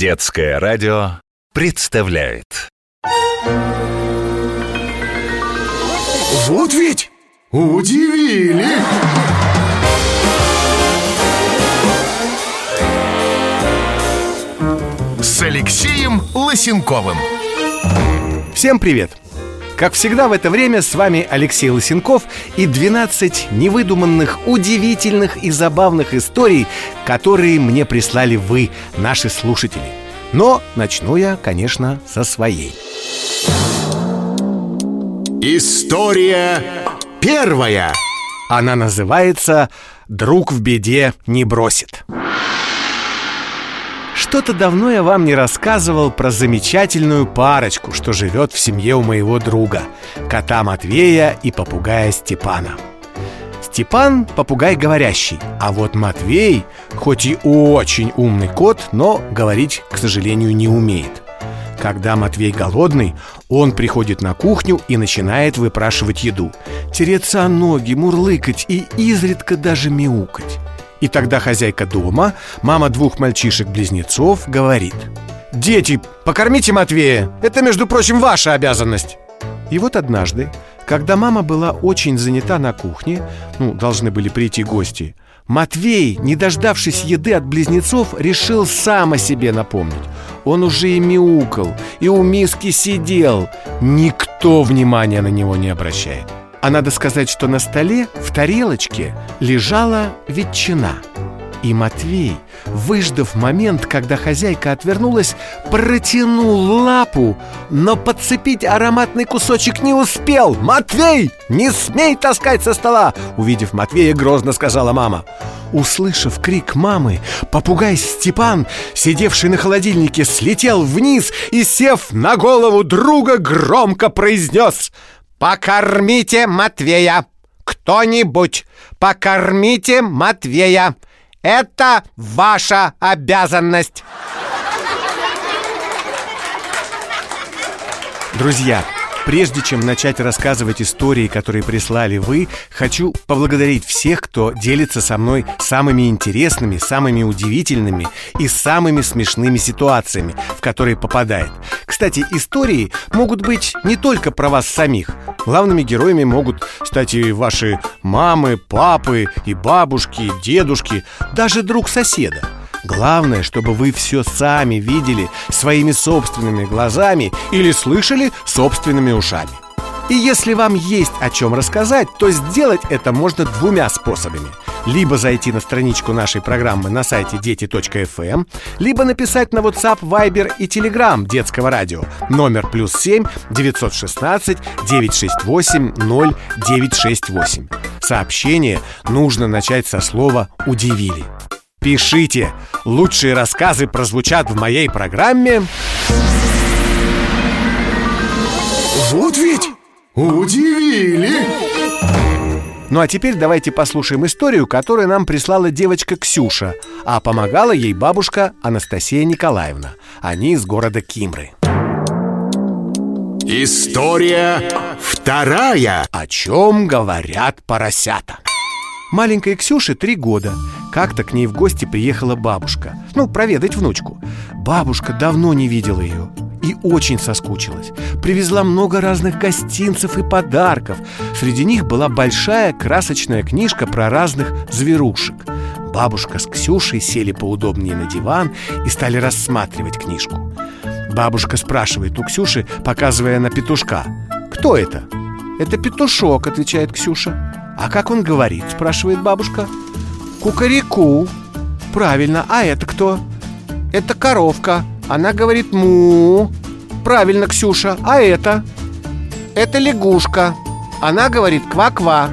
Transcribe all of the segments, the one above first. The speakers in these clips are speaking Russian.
Детское радио представляет Вот ведь удивили! С Алексеем Лосенковым Всем привет! Как всегда в это время с вами Алексей Лысенков и 12 невыдуманных, удивительных и забавных историй, которые мне прислали вы, наши слушатели. Но начну я, конечно, со своей. История первая Она называется «Друг в беде не бросит». Что-то давно я вам не рассказывал про замечательную парочку, что живет в семье у моего друга Кота Матвея и попугая Степана. Степан – попугай говорящий, а вот Матвей, хоть и очень умный кот, но говорить, к сожалению, не умеет. Когда Матвей голодный, он приходит на кухню и начинает выпрашивать еду Тереться о ноги, мурлыкать и изредка даже мяукать и тогда хозяйка дома, мама двух мальчишек-близнецов, говорит «Дети, покормите Матвея, это, между прочим, ваша обязанность!» И вот однажды, когда мама была очень занята на кухне, ну, должны были прийти гости, Матвей, не дождавшись еды от близнецов, решил сам о себе напомнить. Он уже и мяукал, и у миски сидел. Никто внимания на него не обращает. А надо сказать, что на столе в тарелочке лежала ветчина. И Матвей, выждав момент, когда хозяйка отвернулась, протянул лапу, но подцепить ароматный кусочек не успел. «Матвей, не смей таскать со стола!» Увидев Матвея, грозно сказала мама. Услышав крик мамы, попугай Степан, сидевший на холодильнике, слетел вниз и, сев на голову друга, громко произнес «Покормите Матвея! Кто-нибудь, покормите Матвея! Это ваша обязанность!» Друзья, Прежде чем начать рассказывать истории, которые прислали вы, хочу поблагодарить всех, кто делится со мной самыми интересными, самыми удивительными и самыми смешными ситуациями, в которые попадает. Кстати, истории могут быть не только про вас самих. Главными героями могут стать и ваши мамы, папы, и бабушки, и дедушки, даже друг соседа. Главное, чтобы вы все сами видели своими собственными глазами или слышали собственными ушами. И если вам есть о чем рассказать, то сделать это можно двумя способами. Либо зайти на страничку нашей программы на сайте дети.фм, либо написать на WhatsApp, Viber и Telegram детского радио номер плюс 7 916 968 0968. Сообщение нужно начать со слова «удивили». Пишите! Лучшие рассказы прозвучат в моей программе Вот ведь удивили! Ну а теперь давайте послушаем историю, которую нам прислала девочка Ксюша А помогала ей бабушка Анастасия Николаевна. Они из города Кимры. История вторая. О чем говорят поросята? Маленькой Ксюше три года. Как-то к ней в гости приехала бабушка. Ну, проведать внучку. Бабушка давно не видела ее и очень соскучилась. Привезла много разных гостинцев и подарков. Среди них была большая красочная книжка про разных зверушек. Бабушка с Ксюшей сели поудобнее на диван и стали рассматривать книжку. Бабушка спрашивает у Ксюши, показывая на петушка. «Кто это?» «Это петушок», — отвечает Ксюша. «А как он говорит?» – спрашивает бабушка. «Кукареку» Правильно, а это кто? Это коровка Она говорит «му» Правильно, Ксюша, а это? Это лягушка Она говорит «ква-ква»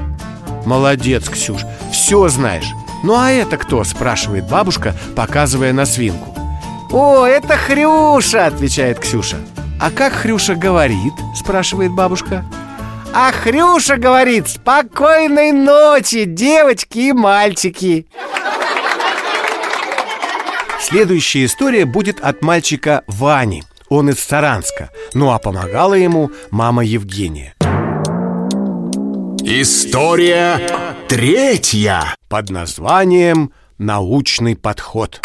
Молодец, Ксюш, все знаешь Ну а это кто? спрашивает бабушка, показывая на свинку «О, это Хрюша!» – отвечает Ксюша «А как Хрюша говорит?» – спрашивает бабушка а Хрюша говорит «Спокойной ночи, девочки и мальчики!» Следующая история будет от мальчика Вани. Он из Саранска. Ну а помогала ему мама Евгения. История третья. Под названием «Научный подход»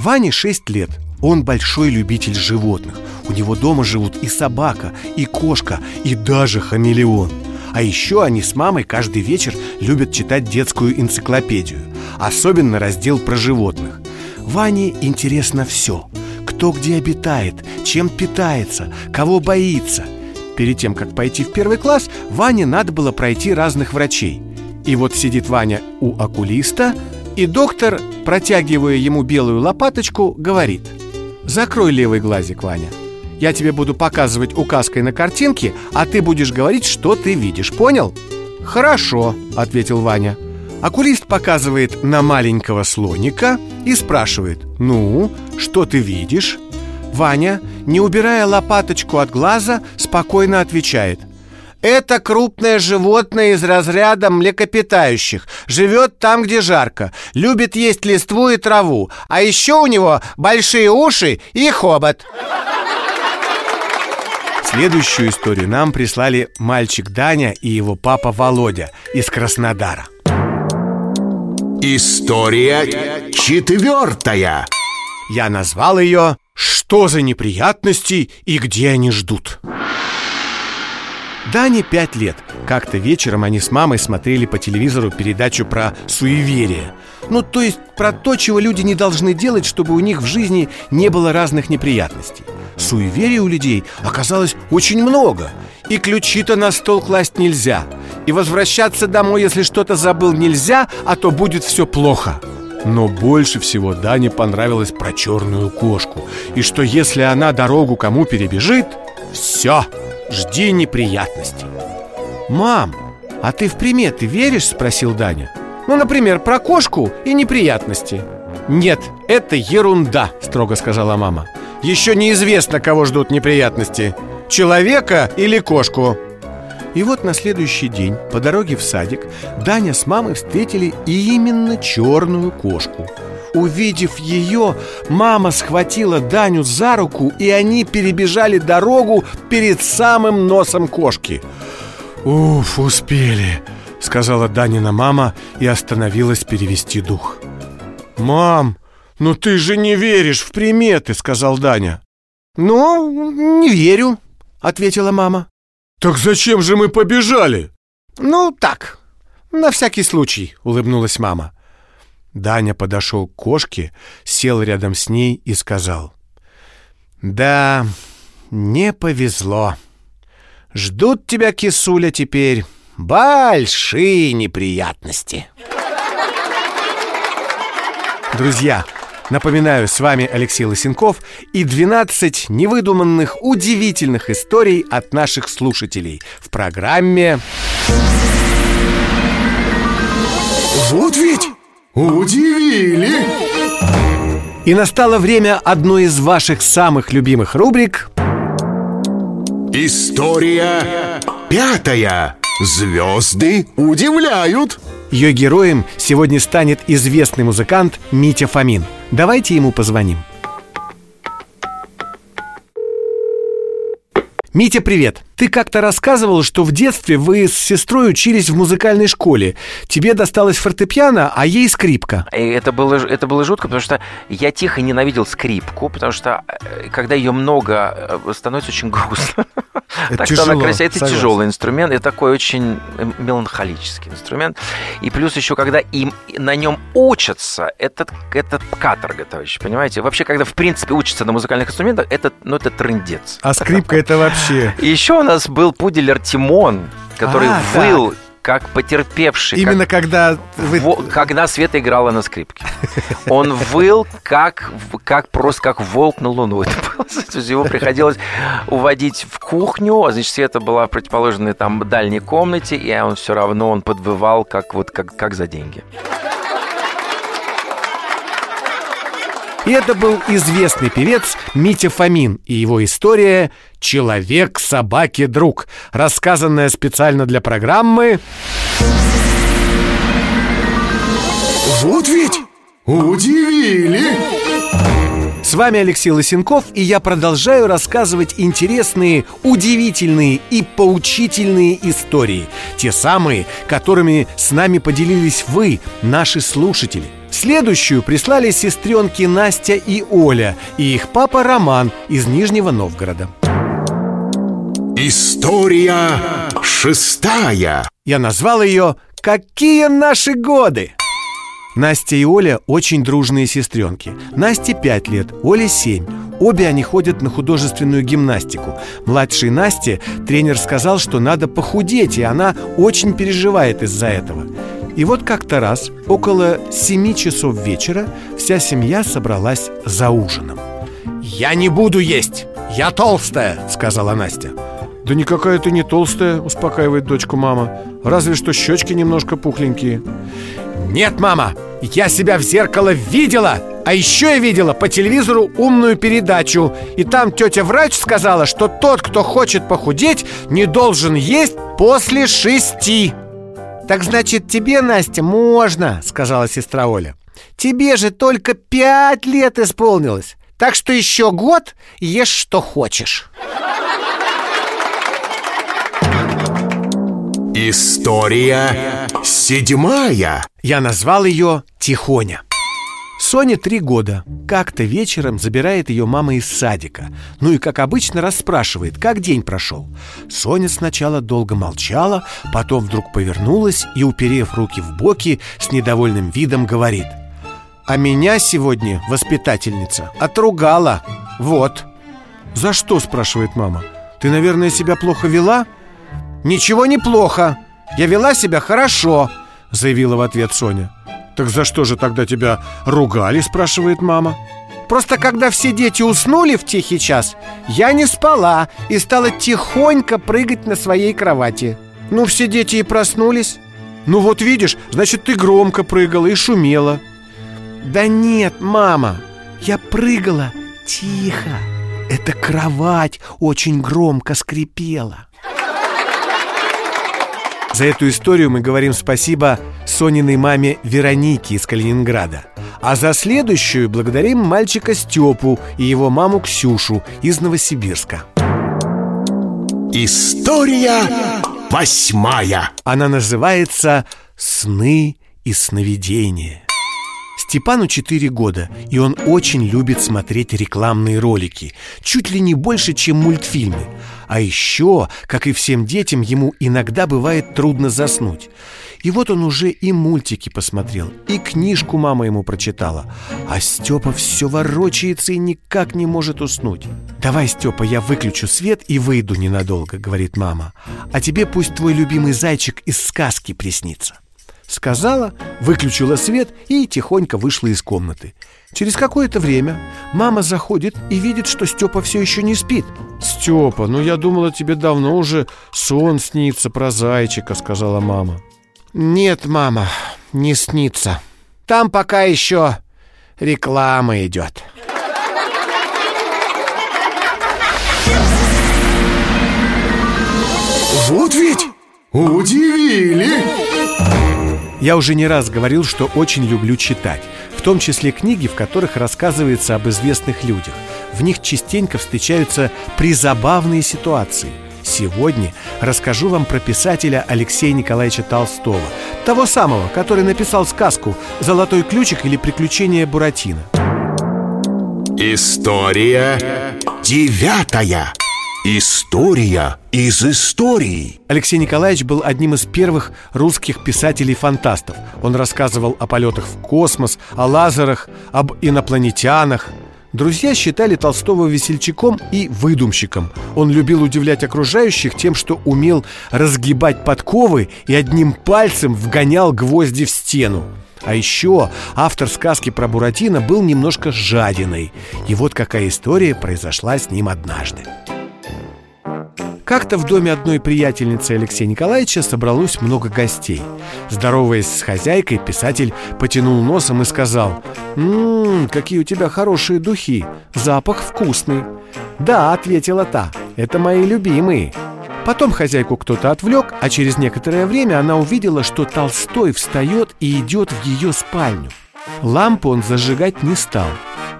Ване 6 лет. Он большой любитель животных. У него дома живут и собака, и кошка, и даже хамелеон. А еще они с мамой каждый вечер любят читать детскую энциклопедию, особенно раздел про животных. Ване интересно все. Кто где обитает, чем питается, кого боится. Перед тем, как пойти в первый класс, Ване надо было пройти разных врачей. И вот сидит Ваня у окулиста, и доктор, протягивая ему белую лопаточку, говорит «Закрой левый глазик, Ваня». Я тебе буду показывать указкой на картинке, а ты будешь говорить, что ты видишь, понял? Хорошо, ответил Ваня Окулист показывает на маленького слоника и спрашивает Ну, что ты видишь? Ваня, не убирая лопаточку от глаза, спокойно отвечает это крупное животное из разряда млекопитающих. Живет там, где жарко. Любит есть листву и траву. А еще у него большие уши и хобот. Следующую историю нам прислали мальчик Даня и его папа Володя из Краснодара. История четвертая. Я назвал ее «Что за неприятности и где они ждут?» Дане пять лет. Как-то вечером они с мамой смотрели по телевизору передачу про суеверие. Ну, то есть про то, чего люди не должны делать, чтобы у них в жизни не было разных неприятностей. Суеверий у людей оказалось очень много. И ключи-то на стол класть нельзя. И возвращаться домой, если что-то забыл, нельзя, а то будет все плохо. Но больше всего Дане понравилось про черную кошку И что если она дорогу кому перебежит, все, жди неприятностей «Мам, а ты в приметы веришь?» – спросил Даня. «Ну, например, про кошку и неприятности» «Нет, это ерунда», – строго сказала мама. Еще неизвестно, кого ждут неприятности. Человека или кошку и вот на следующий день по дороге в садик Даня с мамой встретили именно черную кошку Увидев ее, мама схватила Даню за руку, и они перебежали дорогу перед самым носом кошки. «Уф, успели!» — сказала Данина мама и остановилась перевести дух. «Мам, ну ты же не веришь в приметы!» — сказал Даня. «Ну, не верю», — ответила мама. «Так зачем же мы побежали?» «Ну, так, на всякий случай», — улыбнулась мама. Даня подошел к кошке, сел рядом с ней и сказал. «Да, не повезло. Ждут тебя, кисуля, теперь большие неприятности». Друзья, напоминаю, с вами Алексей Лысенков и 12 невыдуманных, удивительных историй от наших слушателей в программе... Вот ведь Удивили! И настало время одной из ваших самых любимых рубрик История пятая Звезды удивляют Ее героем сегодня станет известный музыкант Митя Фомин Давайте ему позвоним Митя, привет! Ты как-то рассказывал, что в детстве вы с сестрой учились в музыкальной школе. Тебе досталось фортепиано, а ей скрипка. И это было, это было жутко, потому что я тихо ненавидел скрипку, потому что э, когда ее много, э, становится очень грустно. Это так тяжело, красивая. Это согласен. тяжелый инструмент, это такой очень меланхолический инструмент. И плюс еще, когда им на нем учатся, это, это каторга, товарищи, понимаете? Вообще, когда в принципе учатся на музыкальных инструментах, это, ну, это трындец. А скрипка это вообще... И еще у нас был пудель Артемон, который А, выл как потерпевший. как Именно когда вы... Во- когда Света играла на скрипке. Он выл как, как просто как волк на луну. Это было, его приходилось уводить в кухню, а значит, Света была в противоположной там дальней комнате, и он все равно он подвывал как вот как, как за деньги. И это был известный певец Митя Фомин и его история «Человек, собаки, друг», рассказанная специально для программы Вот ведь удивили! С вами Алексей Лысенков, и я продолжаю рассказывать интересные, удивительные и поучительные истории. Те самые, которыми с нами поделились вы, наши слушатели. Следующую прислали сестренки Настя и Оля и их папа Роман из Нижнего Новгорода. История шестая. Я назвал ее «Какие наши годы?» Настя и Оля очень дружные сестренки. Насте 5 лет, Оле 7. Обе они ходят на художественную гимнастику. Младшей Насте тренер сказал, что надо похудеть, и она очень переживает из-за этого. И вот как-то раз, около 7 часов вечера, вся семья собралась за ужином. «Я не буду есть! Я толстая!» — сказала Настя. «Да никакая ты не толстая», — успокаивает дочку мама Разве что щечки немножко пухленькие «Нет, мама, я себя в зеркало видела А еще я видела по телевизору умную передачу И там тетя-врач сказала, что тот, кто хочет похудеть, не должен есть после шести «Так значит, тебе, Настя, можно», — сказала сестра Оля «Тебе же только пять лет исполнилось Так что еще год ешь что хочешь» История седьмая. Я назвал ее Тихоня. Соне три года. Как-то вечером забирает ее мама из садика. Ну и, как обычно, расспрашивает, как день прошел. Соня сначала долго молчала, потом вдруг повернулась и, уперев руки в боки, с недовольным видом говорит. «А меня сегодня воспитательница отругала. Вот». «За что?» – спрашивает мама. «Ты, наверное, себя плохо вела?» «Ничего не плохо. Я вела себя хорошо», — заявила в ответ Соня. «Так за что же тогда тебя ругали?» — спрашивает мама. «Просто когда все дети уснули в тихий час, я не спала и стала тихонько прыгать на своей кровати. Ну, все дети и проснулись. Ну вот видишь, значит, ты громко прыгала и шумела». «Да нет, мама, я прыгала тихо. Эта кровать очень громко скрипела». За эту историю мы говорим спасибо Сониной маме Веронике из Калининграда. А за следующую благодарим мальчика Степу и его маму Ксюшу из Новосибирска. История восьмая. Она называется «Сны и сновидения». Степану 4 года, и он очень любит смотреть рекламные ролики, чуть ли не больше, чем мультфильмы. А еще, как и всем детям, ему иногда бывает трудно заснуть. И вот он уже и мультики посмотрел, и книжку мама ему прочитала. А Степа все ворочается и никак не может уснуть. «Давай, Степа, я выключу свет и выйду ненадолго», — говорит мама. «А тебе пусть твой любимый зайчик из сказки приснится». Сказала, выключила свет и тихонько вышла из комнаты. Через какое-то время мама заходит и видит, что Степа все еще не спит. «Степа, ну я думала, тебе давно уже сон снится про зайчика», — сказала мама. «Нет, мама, не снится. Там пока еще реклама идет». Вот ведь удивили! Я уже не раз говорил, что очень люблю читать, в том числе книги, в которых рассказывается об известных людях. В них частенько встречаются призабавные ситуации. Сегодня расскажу вам про писателя Алексея Николаевича Толстого, того самого, который написал сказку «Золотой ключик» или «Приключения Буратино». История девятая. История из истории. Алексей Николаевич был одним из первых русских писателей-фантастов. Он рассказывал о полетах в космос, о лазерах, об инопланетянах. Друзья считали Толстого весельчаком и выдумщиком. Он любил удивлять окружающих тем, что умел разгибать подковы и одним пальцем вгонял гвозди в стену. А еще автор сказки про Буратино был немножко жадиной. И вот какая история произошла с ним однажды. Как-то в доме одной приятельницы Алексея Николаевича собралось много гостей. Здороваясь с хозяйкой, писатель потянул носом и сказал «Ммм, какие у тебя хорошие духи, запах вкусный». «Да», — ответила та, — «это мои любимые». Потом хозяйку кто-то отвлек, а через некоторое время она увидела, что Толстой встает и идет в ее спальню. Лампу он зажигать не стал.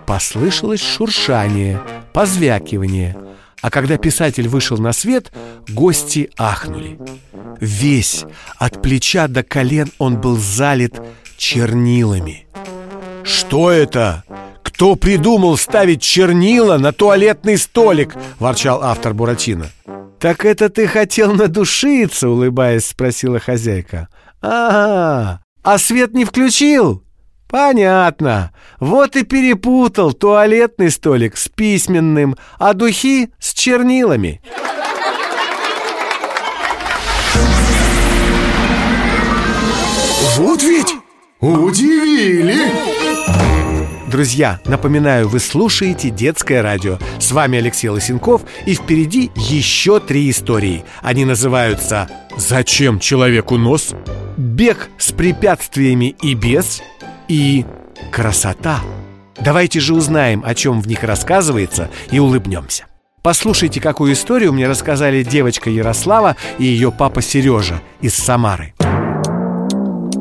Послышалось шуршание, позвякивание — а когда писатель вышел на свет, гости ахнули. Весь, от плеча до колен, он был залит чернилами. Что это? Кто придумал ставить чернила на туалетный столик? Ворчал автор Буратино Так это ты хотел надушиться, улыбаясь, спросила хозяйка Ага, а свет не включил? Понятно. Вот и перепутал туалетный столик с письменным, а духи с чернилами. Вот ведь удивили! Друзья, напоминаю, вы слушаете «Детское радио». С вами Алексей Лосенков, и впереди еще три истории. Они называются «Зачем человеку нос?», «Бег с препятствиями и без» и «Красота». Давайте же узнаем, о чем в них рассказывается, и улыбнемся. Послушайте, какую историю мне рассказали девочка Ярослава и ее папа Сережа из Самары.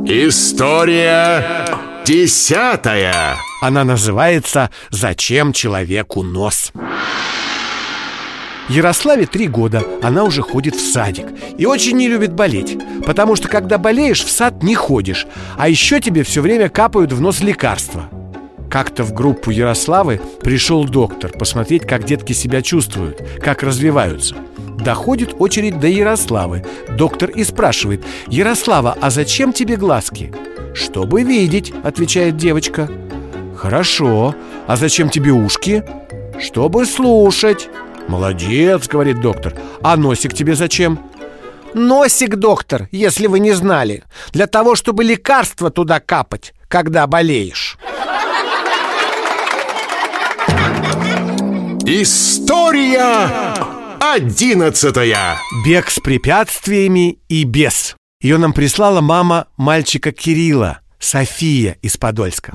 История десятая Она называется «Зачем человеку нос?». Ярославе три года, она уже ходит в садик И очень не любит болеть Потому что когда болеешь, в сад не ходишь А еще тебе все время капают в нос лекарства Как-то в группу Ярославы пришел доктор Посмотреть, как детки себя чувствуют, как развиваются Доходит очередь до Ярославы Доктор и спрашивает Ярослава, а зачем тебе глазки? «Чтобы видеть», — отвечает девочка. «Хорошо, а зачем тебе ушки?» «Чтобы слушать» «Молодец», — говорит доктор. «А носик тебе зачем?» Носик, доктор, если вы не знали. Для того, чтобы лекарства туда капать, когда болеешь История одиннадцатая. Бег с препятствиями и без Ее нам прислала мама мальчика Кирилла София из Подольска.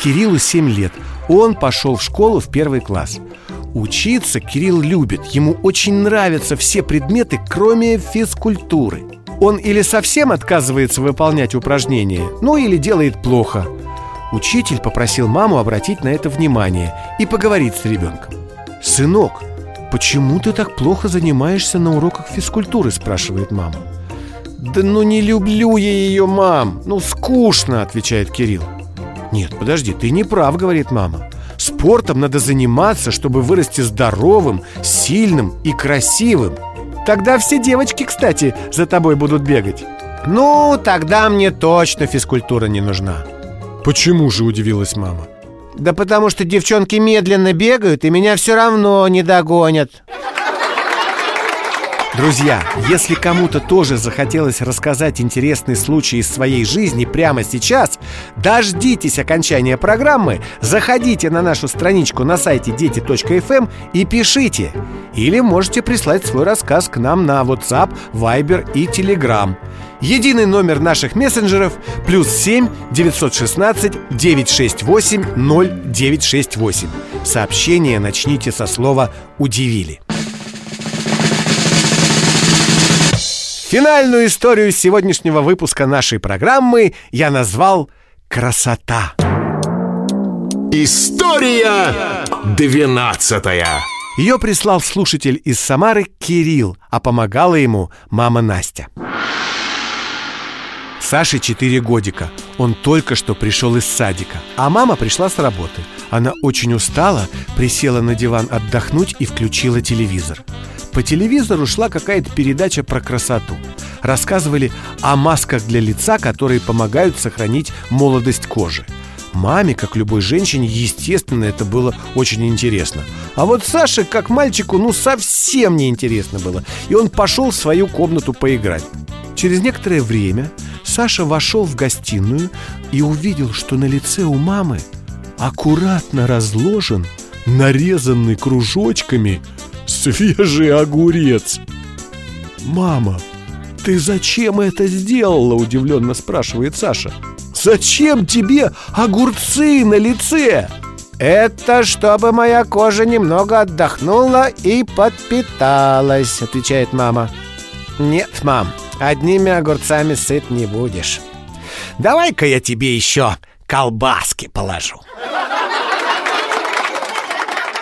Кириллу 7 лет. Он пошел в школу в первый класс. Учиться Кирилл любит. Ему очень нравятся все предметы, кроме физкультуры. Он или совсем отказывается выполнять упражнения Ну или делает плохо. Учитель попросил маму обратить на это внимание И поговорить с ребенком «Сынок, почему ты так плохо занимаешься на уроках физкультуры?» спрашивает мама. «Да ну не люблю я ее, мам! Ну скучно!» отвечает Кирилл. «Нет, подожди, ты не прав», говорит мама. Спортом надо заниматься, чтобы вырасти здоровым, сильным и красивым. Тогда все девочки, кстати, за тобой будут бегать Ну, тогда мне точно физкультура не нужна Почему же, удивилась мама Да потому что девчонки медленно бегают И меня все равно не догонят Друзья, если кому-то тоже захотелось рассказать интересный случай из своей жизни прямо сейчас, дождитесь окончания программы, заходите на нашу страничку на сайте дети.фм и пишите. Или можете прислать свой рассказ к нам на WhatsApp, Viber и Telegram. Единый номер наших мессенджеров плюс 7 916 968 0968. Сообщение начните со слова «Удивили». Финальную историю сегодняшнего выпуска нашей программы я назвал «Красота». История двенадцатая Ее прислал слушатель из Самары Кирилл, а помогала ему мама Настя. Саше 4 годика. Он только что пришел из садика, а мама пришла с работы. Она очень устала, присела на диван отдохнуть и включила телевизор. По телевизору шла какая-то передача про красоту. Рассказывали о масках для лица, которые помогают сохранить молодость кожи. Маме, как любой женщине, естественно, это было очень интересно. А вот Саше, как мальчику, ну совсем не интересно было. И он пошел в свою комнату поиграть. Через некоторое время Саша вошел в гостиную и увидел, что на лице у мамы аккуратно разложен, нарезанный кружочками свежий огурец. «Мама, ты зачем это сделала?» – удивленно спрашивает Саша. «Зачем тебе огурцы на лице?» Это чтобы моя кожа немного отдохнула и подпиталась, отвечает мама Нет, мам, одними огурцами сыт не будешь Давай-ка я тебе еще колбаски положу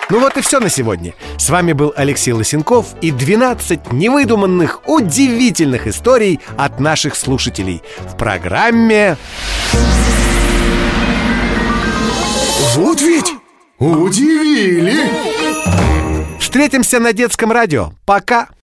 Ну вот и все на сегодня. С вами был Алексей Лосенков и 12 невыдуманных, удивительных историй от наших слушателей в программе Вот ведь удивили! Встретимся на детском радио. Пока!